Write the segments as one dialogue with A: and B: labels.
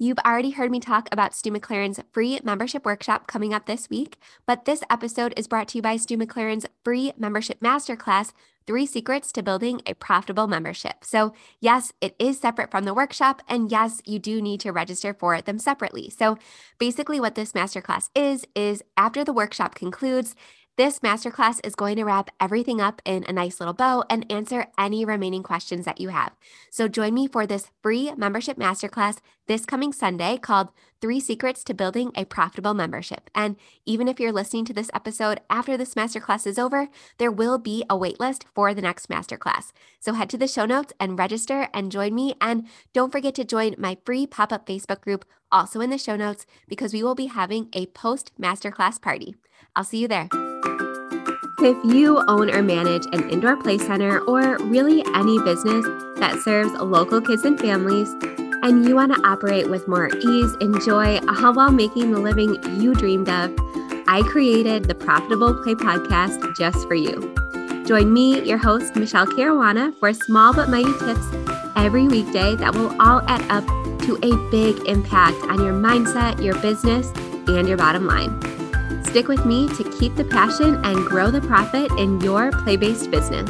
A: You've already heard me talk about Stu McLaren's free membership workshop coming up this week, but this episode is brought to you by Stu McLaren's free membership masterclass, Three Secrets to Building a Profitable Membership. So, yes, it is separate from the workshop, and yes, you do need to register for them separately. So, basically, what this masterclass is, is after the workshop concludes, this masterclass is going to wrap everything up in a nice little bow and answer any remaining questions that you have. So join me for this free membership masterclass this coming Sunday called Three Secrets to Building a Profitable Membership. And even if you're listening to this episode after this masterclass is over, there will be a waitlist for the next masterclass. So head to the show notes and register and join me. And don't forget to join my free pop up Facebook group, also in the show notes, because we will be having a post masterclass party. I'll see you there. If you own or manage an indoor play center or really any business that serves local kids and families, and you want to operate with more ease and joy uh, while making the living you dreamed of, I created the Profitable Play podcast just for you. Join me, your host, Michele Caruana, for small but mighty tips every weekday that will all add up to a big impact on your mindset, your business, and your bottom line. Stick with me to keep the passion and grow the profit in your play based business.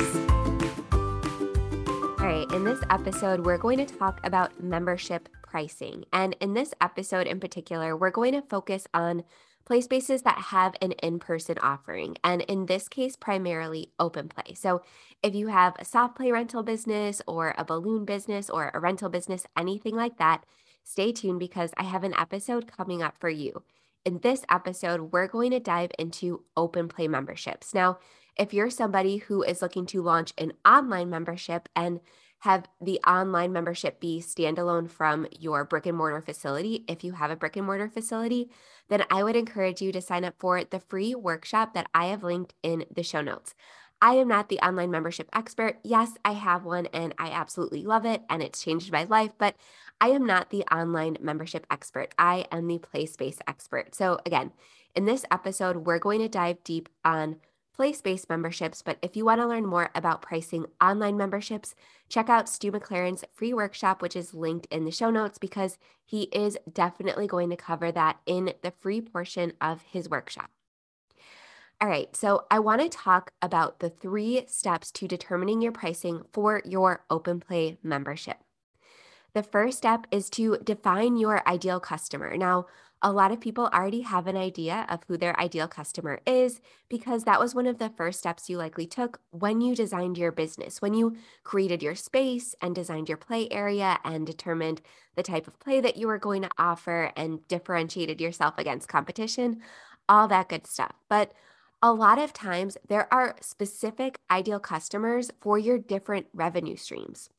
A: All right, in this episode, we're going to talk about membership pricing. And in this episode in particular, we're going to focus on play spaces that have an in person offering. And in this case, primarily open play. So if you have a soft play rental business or a balloon business or a rental business, anything like that, stay tuned because I have an episode coming up for you. In this episode, we're going to dive into open play memberships. Now, if you're somebody who is looking to launch an online membership and have the online membership be standalone from your brick and mortar facility, if you have a brick and mortar facility, then I would encourage you to sign up for the free workshop that I have linked in the show notes. I am not the online membership expert. Yes, I have one and I absolutely love it and it's changed my life, but I am not the online membership expert. I am the play space expert. So, again, in this episode, we're going to dive deep on play space memberships. But if you want to learn more about pricing online memberships, check out Stu McLaren's free workshop, which is linked in the show notes, because he is definitely going to cover that in the free portion of his workshop. All right, so I want to talk about the three steps to determining your pricing for your open play membership. The first step is to define your ideal customer. Now, a lot of people already have an idea of who their ideal customer is because that was one of the first steps you likely took when you designed your business, when you created your space and designed your play area and determined the type of play that you were going to offer and differentiated yourself against competition, all that good stuff. But a lot of times there are specific ideal customers for your different revenue streams.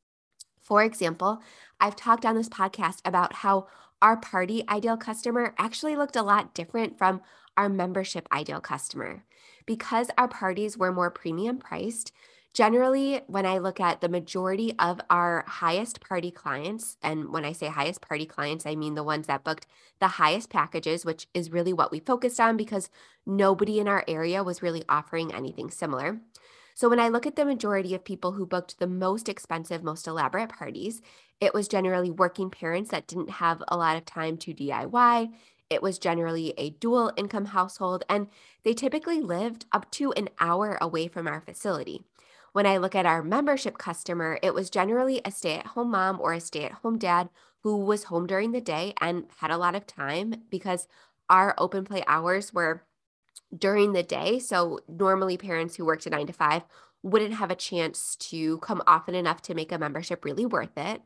A: For example, I've talked on this podcast about how our party ideal customer actually looked a lot different from our membership ideal customer. Because our parties were more premium priced, generally, when I look at the majority of our highest party clients, and when I say highest party clients, I mean the ones that booked the highest packages, which is really what we focused on because nobody in our area was really offering anything similar. So when I look at the majority of people who booked the most expensive, most elaborate parties, it was generally working parents that didn't have a lot of time to DIY. It was generally a dual income household, and they typically lived up to an hour away from our facility. When I look at our membership customer, it was generally a stay at home mom or a stay at home dad who was home during the day and had a lot of time because our open play hours were during the day. So normally parents who worked a nine to five wouldn't have a chance to come often enough to make a membership really worth it.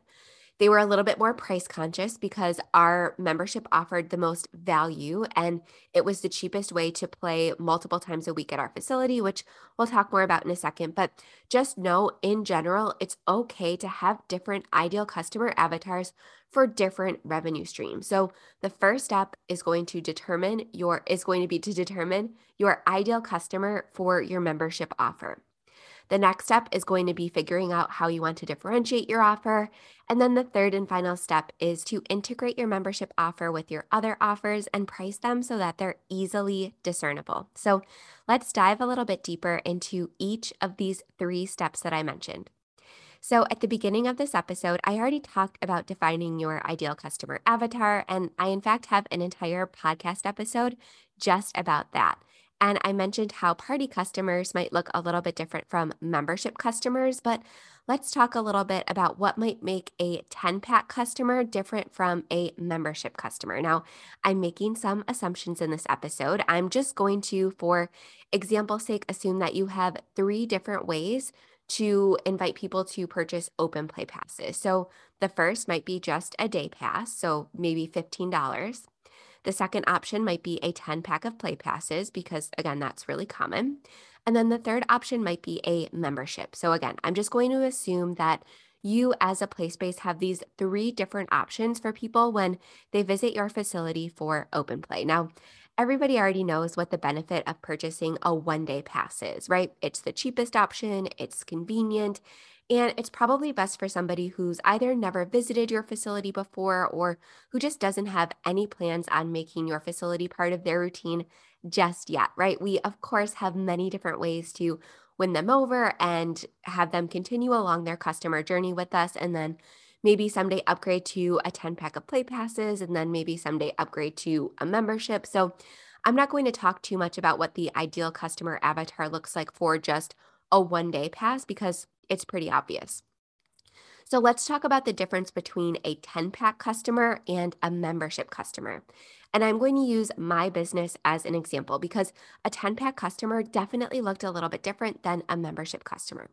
A: They were a little bit more price conscious because our membership offered the most value and it was the cheapest way to play multiple times a week at our facility, which we'll talk more about in a second. But just know in general, it's okay to have different ideal customer avatars for different revenue streams. So the first step is going to determine your is going to be to determine your ideal customer for your membership offer. The next step is going to be figuring out how you want to differentiate your offer. And then the third and final step is to integrate your membership offer with your other offers and price them so that they're easily discernible. So let's dive a little bit deeper into each of these three steps that I mentioned. So, at the beginning of this episode, I already talked about defining your ideal customer avatar, and I, in fact, have an entire podcast episode just about that. And I mentioned how party customers might look a little bit different from membership customers, but let's talk a little bit about what might make a 10 pack customer different from a membership customer. Now, I'm making some assumptions in this episode. I'm just going to, for example's sake, assume that you have three different ways to invite people to purchase open play passes. So the first might be just a day pass, so maybe $15. The second option might be a 10 pack of play passes because, again, that's really common. And then the third option might be a membership. So, again, I'm just going to assume that you as a play space have these three different options for people when they visit your facility for open play. Now, everybody already knows what the benefit of purchasing a one day pass is, right? It's the cheapest option, it's convenient, and it's probably best for somebody who's either never visited your facility before or who just doesn't have any plans on making your facility part of their routine just yet, right? We, of course, have many different ways to win them over and have them continue along their customer journey with us. And then maybe someday upgrade to a 10 pack of play passes, and then maybe someday upgrade to a membership. So I'm not going to talk too much about what the ideal customer avatar looks like for just a one day pass because it's pretty obvious. So let's talk about the difference between a 10 pack customer and a membership customer. And I'm going to use my business as an example because a 10 pack customer definitely looked a little bit different than a membership customer.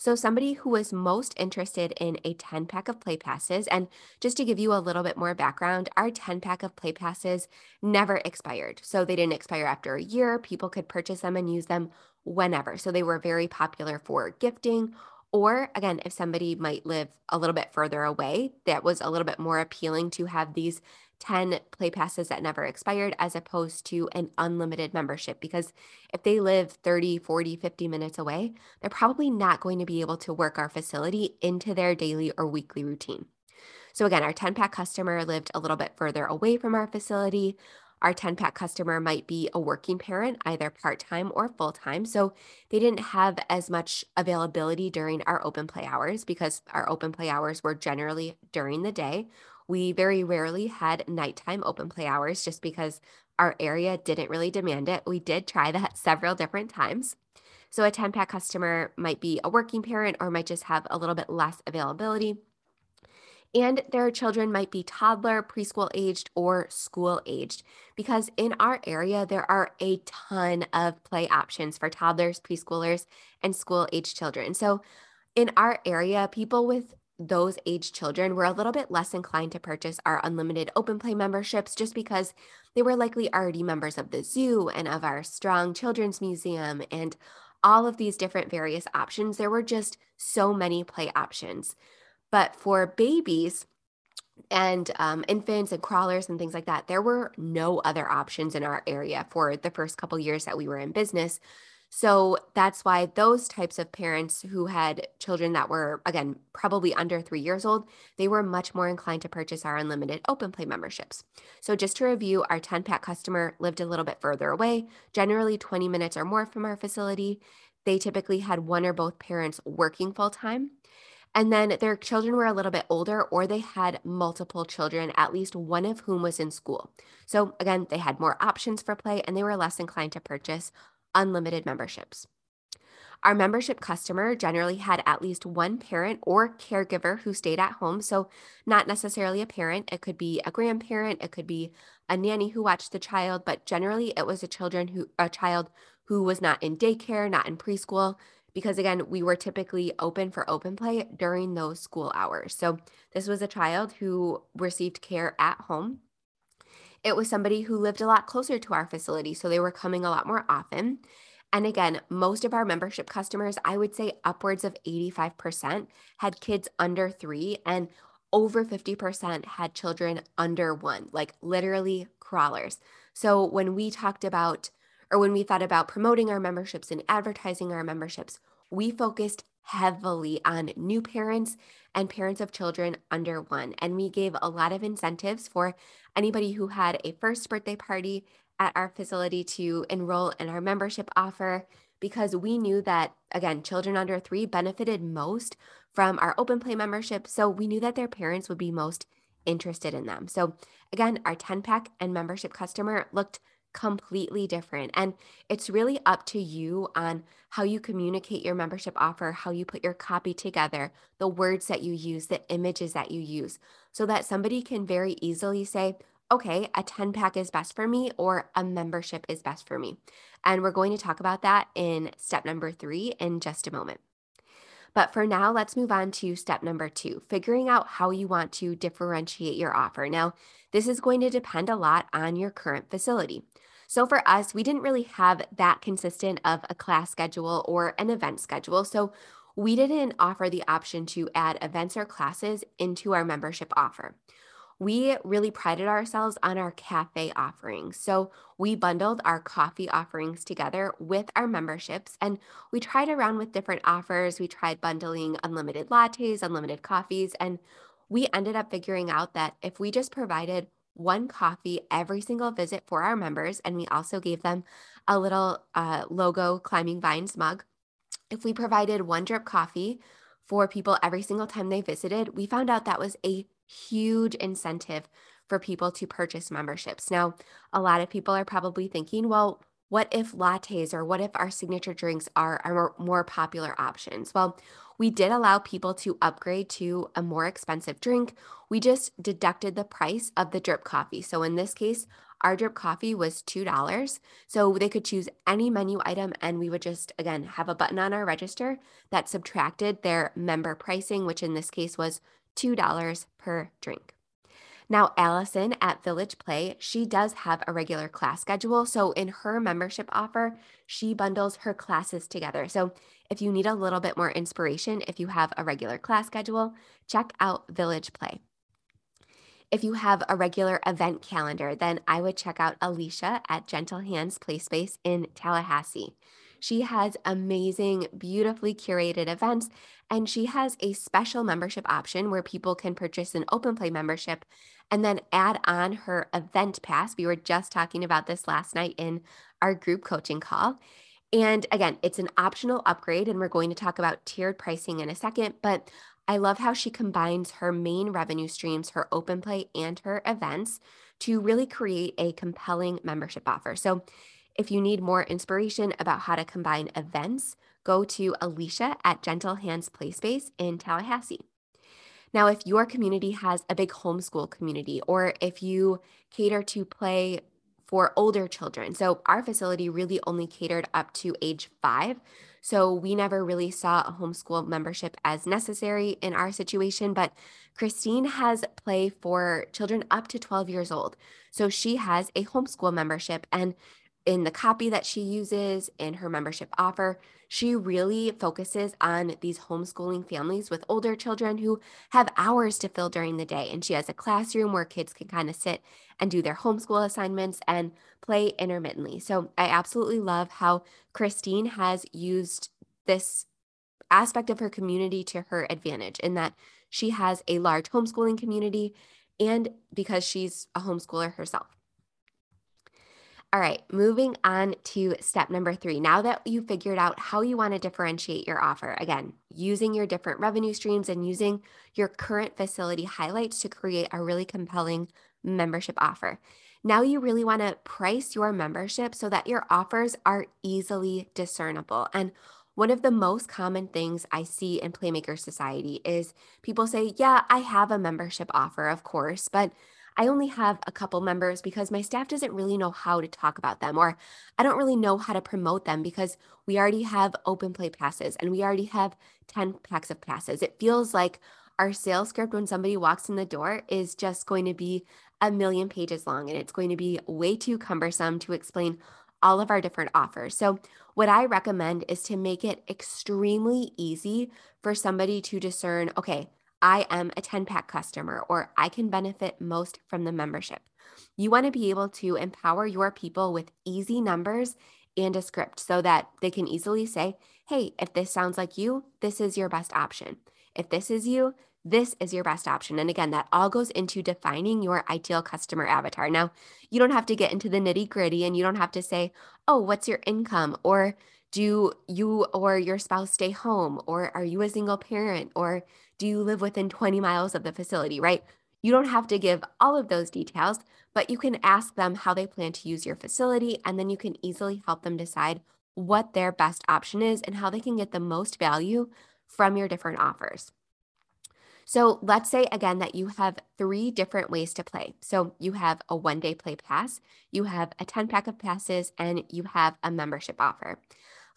A: So, somebody who was most interested in a 10 pack of play passes, and just to give you a little bit more background, our 10 pack of play passes never expired. So, they didn't expire after a year. People could purchase them and use them whenever. So, they were very popular for gifting. Or again, if somebody might live a little bit further away, that was a little bit more appealing to have these 10 play passes that never expired as opposed to an unlimited membership because if they live 30, 40, 50 minutes away, they're probably not going to be able to work our facility into their daily or weekly routine. So again, our 10 pack customer lived a little bit further away from our facility. Our 10 pack customer might be a working parent, either part time or full time. So they didn't have as much availability during our open play hours because our open play hours were generally during the day we very rarely had nighttime open play hours just because our area didn't really demand it. We did try that several different times. So, a 10 pack customer might be a working parent or might just have a little bit less availability. And their children might be toddler, preschool aged, or school aged, because in our area, there are a ton of play options for toddlers, preschoolers, and school aged children. So, in our area, people with those age children were a little bit less inclined to purchase our unlimited open play memberships just because they were likely already members of the zoo and of our strong children's museum and all of these different various options. There were just so many play options. But for babies, and um, infants and crawlers and things like that, there were no other options in our area for the first couple years that we were in business. So that's why those types of parents who had children that were, again, probably under three years old, they were much more inclined to purchase our unlimited open play memberships. So just to review, our 10 pack customer lived a little bit further away, generally 20 minutes or more from our facility. They typically had one or both parents working full time. And then their children were a little bit older, or they had multiple children, at least one of whom was in school. So, again, they had more options for play and they were less inclined to purchase unlimited memberships. Our membership customer generally had at least one parent or caregiver who stayed at home. So, not necessarily a parent, it could be a grandparent, it could be a nanny who watched the child, but generally it was a children who a child who was not in daycare, not in preschool, because again, we were typically open for open play during those school hours. So, this was a child who received care at home it was somebody who lived a lot closer to our facility, so they were coming a lot more often. And again, most of our membership customers, I would say upwards of 85%, had kids under three, and over 50% had children under one, like literally crawlers. So when we talked about, or when we thought about promoting our memberships and advertising our memberships, we focused heavily on new parents and parents of children under one. And we gave a lot of incentives for anybody who had a first birthday party at our facility to enroll in our membership offer. because we knew that, again, children under three benefited most from our open play membership. So we knew that their parents would be most interested in them. So again, our 10 pack and membership customer looked completely different. And it's really up to you on how you communicate your membership offer, how you put your copy together, the words that you use, the images that you use, so that somebody can very easily say, okay, a 10 pack is best for me or a membership is best for me. And we're going to talk about that in step number three in just a moment. But for now, let's move on to step number two figuring out how you want to differentiate your offer. Now, this is going to depend a lot on your current facility. So for us, we didn't really have that consistent of a class schedule or an event schedule. So we didn't offer the option to add events or classes into our membership offer we really prided ourselves on our cafe offerings. So we bundled our coffee offerings together with our memberships and we tried around with different offers. We tried bundling unlimited lattes, unlimited coffees, and we ended up figuring out that if we just provided one coffee every single visit for our members, and we also gave them a little uh, logo climbing vines mug. If we provided one drip coffee for people every single time they visited, we found out that was a huge incentive for people to purchase memberships. Now, a lot of people are probably thinking, well, what if lattes or what if our signature drinks are our more popular options? Well, we did allow people to upgrade to a more expensive drink. We just deducted the price of the drip coffee. So in this case, our drip coffee was $2. So they could choose any menu item, and we would just, again, have a button on our register that subtracted their member pricing, which in this case was $2 per drink. Now, Allison at Village Play, she does have a regular class schedule. So, in her membership offer, she bundles her classes together. So, if you need a little bit more inspiration, if you have a regular class schedule, check out Village Play. If you have a regular event calendar, then I would check out Alicia at Gentle Hands Play Space in Tallahassee. She has amazing, beautifully curated events, and she has a special membership option where people can purchase an open play membership and then add on her event pass. We were just talking about this last night in our group coaching call. And again, it's an optional upgrade, and we're going to talk about tiered pricing in a second. But I love how she combines her main revenue streams, her open play, and her events to really create a compelling membership offer. So if you need more inspiration about how to combine events, go to Alicia at Gentle Hands Play Space in Tallahassee. Now, if your community has a big homeschool community, or if you cater to play for older children, so our facility really only catered up to age five. So we never really saw a homeschool membership as necessary in our situation. But Christine has play for children up to 12 years old. So she has a homeschool membership and in the copy that she uses in her membership offer, she really focuses on these homeschooling families with older children who have hours to fill during the day. And she has a classroom where kids can kind of sit and do their homeschool assignments and play intermittently. So I absolutely love how Christine has used this aspect of her community to her advantage in that she has a large homeschooling community and because she's a homeschooler herself. All right, moving on to step number three. Now that you figured out how you want to differentiate your offer, again, using your different revenue streams and using your current facility highlights to create a really compelling membership offer. Now you really want to price your membership so that your offers are easily discernible. And one of the most common things I see in Playmaker Society is people say, Yeah, I have a membership offer, of course, but I only have a couple members because my staff doesn't really know how to talk about them, or I don't really know how to promote them because we already have open play passes and we already have 10 packs of passes. It feels like our sales script when somebody walks in the door is just going to be a million pages long and it's going to be way too cumbersome to explain all of our different offers. So, what I recommend is to make it extremely easy for somebody to discern okay, I am a 10 pack customer or I can benefit most from the membership. You want to be able to empower your people with easy numbers and a script so that they can easily say, hey, if this sounds like you, this is your best option. If this is you, this is your best option. And again, that all goes into defining your ideal customer avatar. Now, you don't have to get into the nitty gritty and you don't have to say, oh, what's your income? Or Do you or your spouse stay home? Or are you a single parent? Or do you live within 20 miles of the facility, right? You don't have to give all of those details, but you can ask them how they plan to use your facility, and then you can easily help them decide what their best option is and how they can get the most value from your different offers. So let's say again that you have three different ways to play. So you have a one day play pass, you have a 10 pack of passes, and you have a membership offer.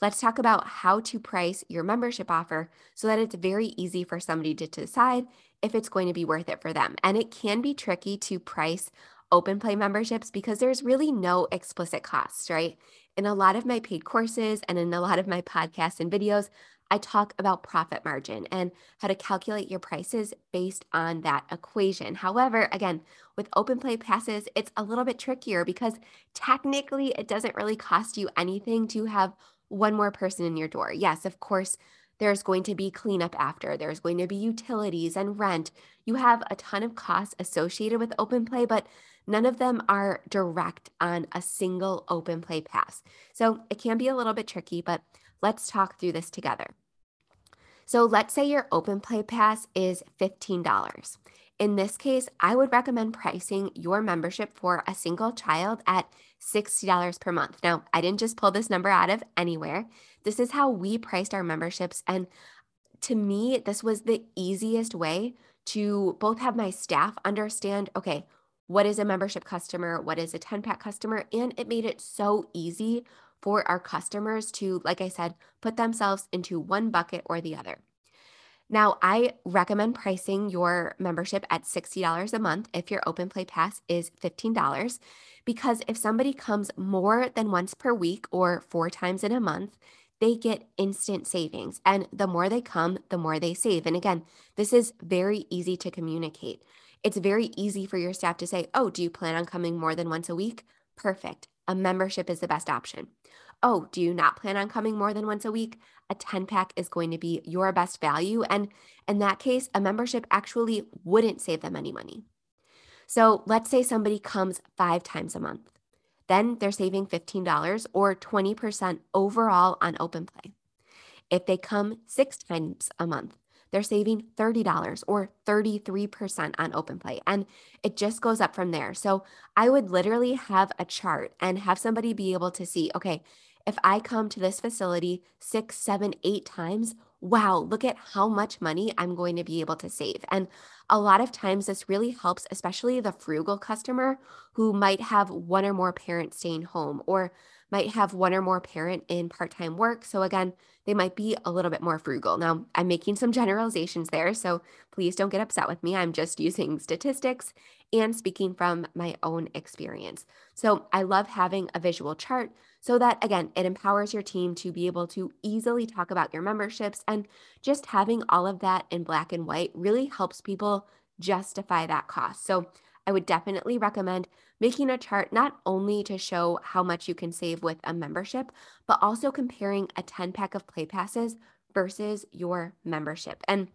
A: Let's talk about how to price your membership offer so that it's very easy for somebody to decide if it's going to be worth it for them. And it can be tricky to price open play memberships because there's really no explicit costs, right? In a lot of my paid courses and in a lot of my podcasts and videos, I talk about profit margin and how to calculate your prices based on that equation. However, again, with open play passes, it's a little bit trickier because technically it doesn't really cost you anything to have one more person in your door. Yes, of course, there's going to be cleanup after, there's going to be utilities and rent. You have a ton of costs associated with open play, but none of them are direct on a single open play pass. So it can be a little bit tricky, but let's talk through this together. So let's say your open play pass is $15. In this case, I would recommend pricing your membership for a single child at $60 per month. Now, I didn't just pull this number out of anywhere. This is how we priced our memberships. And to me, this was the easiest way to both have my staff understand okay, what is a membership customer? What is a 10 pack customer? And it made it so easy for our customers to, like I said, put themselves into one bucket or the other. Now, I recommend pricing your membership at $60 a month if your open play pass is $15 because if somebody comes more than once per week or four times in a month, they get instant savings. And the more they come, the more they save. And again, this is very easy to communicate. It's very easy for your staff to say, Oh, do you plan on coming more than once a week? Perfect. A membership is the best option. Oh, do you not plan on coming more than once a week? A 10 pack is going to be your best value. And in that case, a membership actually wouldn't save them any money. So let's say somebody comes five times a month. Then they're saving $15 or 20% overall on open play. If they come six times a month, they're saving $30 or 33% on open play. And it just goes up from there. So I would literally have a chart and have somebody be able to see okay, if I come to this facility six, seven, eight times, wow, look at how much money I'm going to be able to save. And a lot of times, this really helps, especially the frugal customer who might have one or more parents staying home or might have one or more parent in part time work. So, again, they might be a little bit more frugal. Now, I'm making some generalizations there, so please don't get upset with me. I'm just using statistics and speaking from my own experience. So, I love having a visual chart so that, again, it empowers your team to be able to easily talk about your memberships. And just having all of that in black and white really helps people justify that cost. So, I would definitely recommend making a chart not only to show how much you can save with a membership, but also comparing a 10 pack of play passes versus your membership. And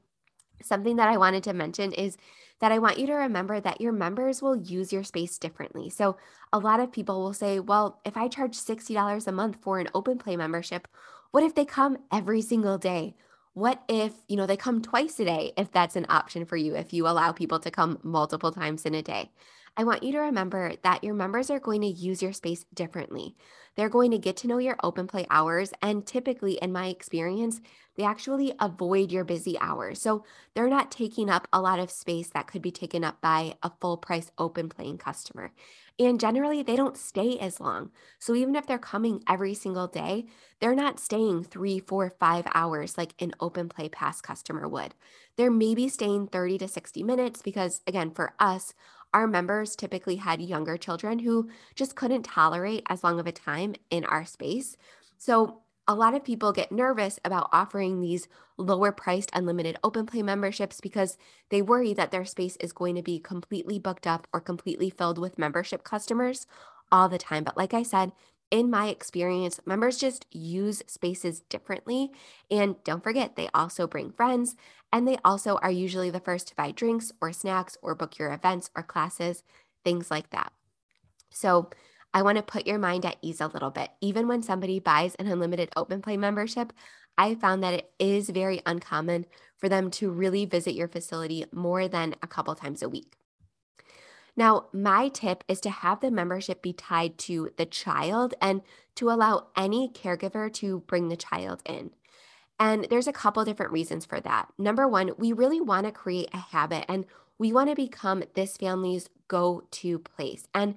A: something that I wanted to mention is that I want you to remember that your members will use your space differently. So, a lot of people will say, well, if I charge $60 a month for an open play membership, what if they come every single day? What if, you know, they come twice a day if that's an option for you if you allow people to come multiple times in a day? I want you to remember that your members are going to use your space differently. They're going to get to know your open play hours. And typically, in my experience, they actually avoid your busy hours. So they're not taking up a lot of space that could be taken up by a full price open playing customer. And generally, they don't stay as long. So even if they're coming every single day, they're not staying three, four, five hours like an open play pass customer would. They're maybe staying 30 to 60 minutes because, again, for us, our members typically had younger children who just couldn't tolerate as long of a time in our space. So a lot of people get nervous about offering these lower priced unlimited open play memberships because they worry that their space is going to be completely booked up or completely filled with membership customers all the time. But like I said, in my experience, members just use spaces differently. And don't forget, they also bring friends and they also are usually the first to buy drinks or snacks or book your events or classes, things like that. So, I want to put your mind at ease a little bit. Even when somebody buys an unlimited open play membership, I found that it is very uncommon for them to really visit your facility more than a couple times a week. Now, my tip is to have the membership be tied to the child and to allow any caregiver to bring the child in. And there's a couple different reasons for that. Number one, we really want to create a habit and we want to become this family's go to place. And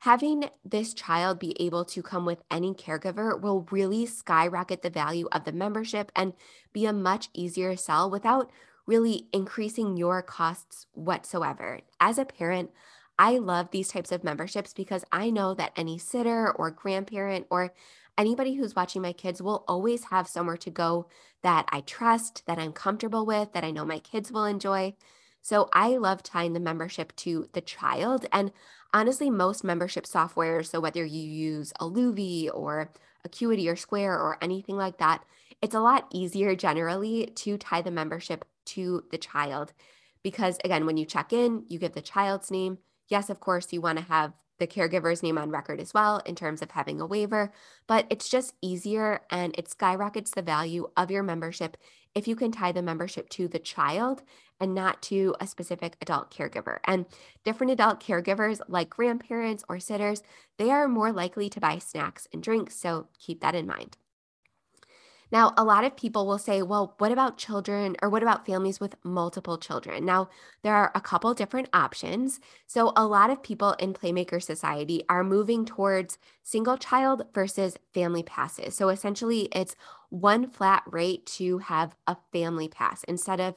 A: having this child be able to come with any caregiver will really skyrocket the value of the membership and be a much easier sell without really increasing your costs whatsoever. As a parent, I love these types of memberships because I know that any sitter or grandparent or anybody who's watching my kids will always have somewhere to go that I trust, that I'm comfortable with, that I know my kids will enjoy. So I love tying the membership to the child. And honestly, most membership software, so whether you use Aluvii or Acuity or Square or anything like that, it's a lot easier generally to tie the membership to the child. Because again, when you check in, you give the child's name, Yes, of course, you want to have the caregiver's name on record as well in terms of having a waiver, but it's just easier and it skyrockets the value of your membership if you can tie the membership to the child and not to a specific adult caregiver. And different adult caregivers, like grandparents or sitters, they are more likely to buy snacks and drinks. So keep that in mind. Now, a lot of people will say, well, what about children or what about families with multiple children? Now, there are a couple different options. So, a lot of people in Playmaker Society are moving towards single child versus family passes. So, essentially, it's one flat rate to have a family pass instead of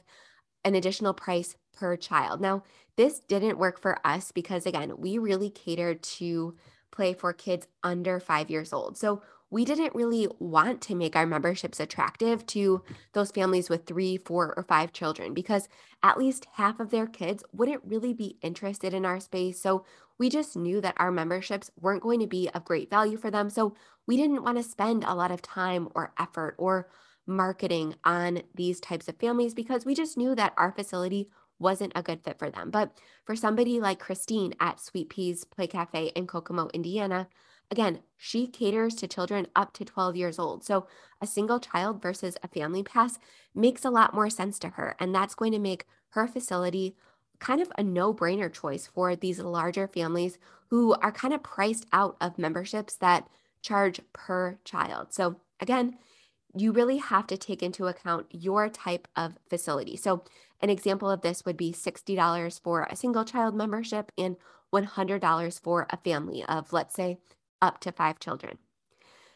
A: an additional price per child. Now, this didn't work for us because, again, we really catered to play for kids under five years old. So, we didn't really want to make our memberships attractive to those families with three, four, or five children because at least half of their kids wouldn't really be interested in our space. So we just knew that our memberships weren't going to be of great value for them. So we didn't want to spend a lot of time or effort or marketing on these types of families because we just knew that our facility wasn't a good fit for them. But for somebody like Christine at Sweet Peas Play Cafe in Kokomo, Indiana, Again, she caters to children up to 12 years old. So a single child versus a family pass makes a lot more sense to her. And that's going to make her facility kind of a no brainer choice for these larger families who are kind of priced out of memberships that charge per child. So again, you really have to take into account your type of facility. So, an example of this would be $60 for a single child membership and $100 for a family of, let's say, up to five children.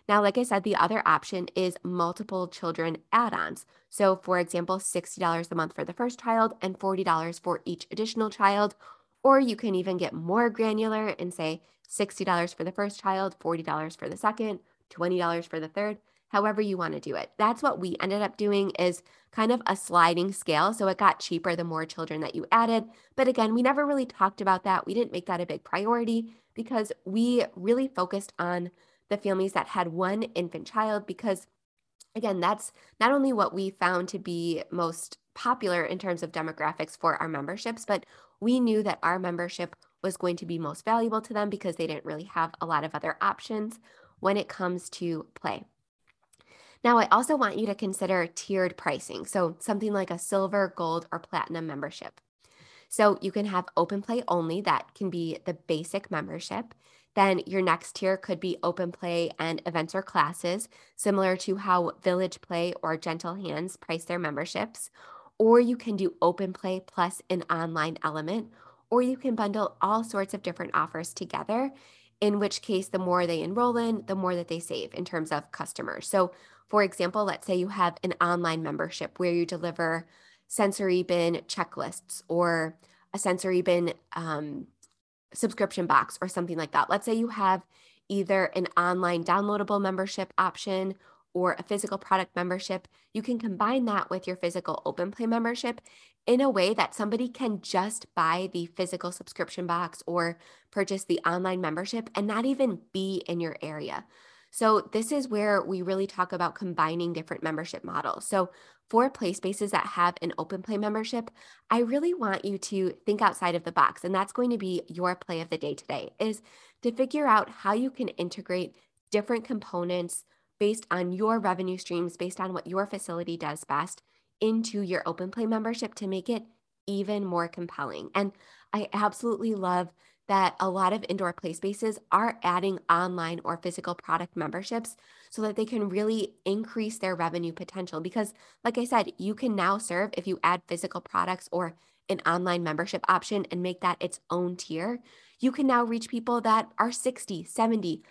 A: Now, like I said, the other option is multiple children add ons. So, for example, $60 a month for the first child and $40 for each additional child. Or you can even get more granular and say $60 for the first child, $40 for the second, $20 for the third, however you want to do it. That's what we ended up doing is kind of a sliding scale. So it got cheaper the more children that you added. But again, we never really talked about that. We didn't make that a big priority because we really focused on the families that had one infant child because again that's not only what we found to be most popular in terms of demographics for our memberships but we knew that our membership was going to be most valuable to them because they didn't really have a lot of other options when it comes to play now, I also want you to consider tiered pricing. So, something like a silver, gold, or platinum membership. So you can have open play only, that can be the basic membership. Then your next tier could be open play and events or classes, similar to how Village Play or Gentle Hands price their memberships. Or you can do open play plus an online element, or you can bundle all sorts of different offers together, in which case, the more they enroll in, the more that they save in terms of customers. So, for example, let's say you have an online membership where you deliver sensory bin checklists or a sensory bin um, subscription box or something like that. Let's say you have either an online downloadable membership option or a physical product membership, you can combine that with your physical open play membership in a way that somebody can just buy the physical subscription box or purchase the online membership and not even be in your area. So, this is where we really talk about combining different membership models. So, for play spaces that have an open play membership, I really want you to think outside of the box. And that's going to be your play of the day today is to figure out how you can integrate different components based on your revenue streams, based on what your facility does best into your open play membership to make it even more compelling. And I absolutely love that a lot of indoor play spaces are adding online or physical product memberships so that they can really increase their revenue potential. Because, like I said, you can now serve if you add physical products or an online membership option and make that its own tier. You can now reach people that are 60, 70,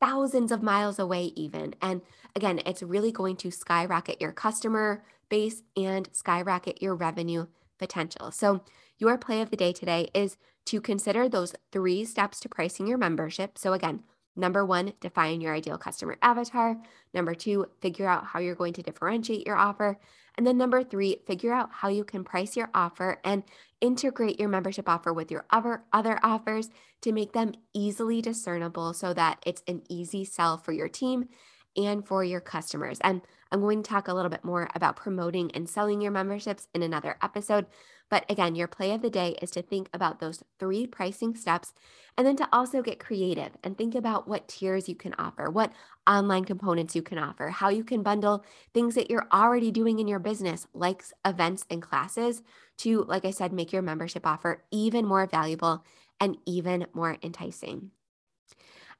A: thousands of miles away, even. And again, it's really going to skyrocket your customer base and skyrocket your revenue potential. So, your play of the day today is to consider those three steps to pricing your membership. So, again, number one, define your ideal customer avatar. Number two, figure out how you're going to differentiate your offer. And then number three, figure out how you can price your offer and integrate your membership offer with your other, other offers to make them easily discernible so that it's an easy sell for your team and for your customers. And I'm going to talk a little bit more about promoting and selling your memberships in another episode. But again, your play of the day is to think about those three pricing steps and then to also get creative and think about what tiers you can offer, what online components you can offer, how you can bundle things that you're already doing in your business, like events and classes, to, like I said, make your membership offer even more valuable and even more enticing.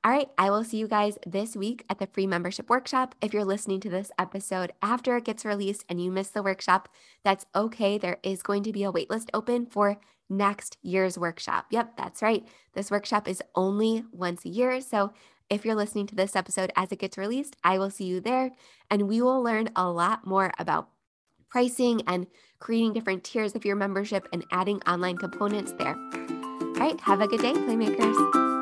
A: All right, I will see you guys this week at the free membership workshop. If you're listening to this episode after it gets released and you miss the workshop, that's okay. There is going to be a waitlist open for next year's workshop. Yep, that's right. This workshop is only once a year. So if you're listening to this episode as it gets released, I will see you there and we will learn a lot more about pricing and creating different tiers of your membership and adding online components there. All right, have a good day, Playmakers.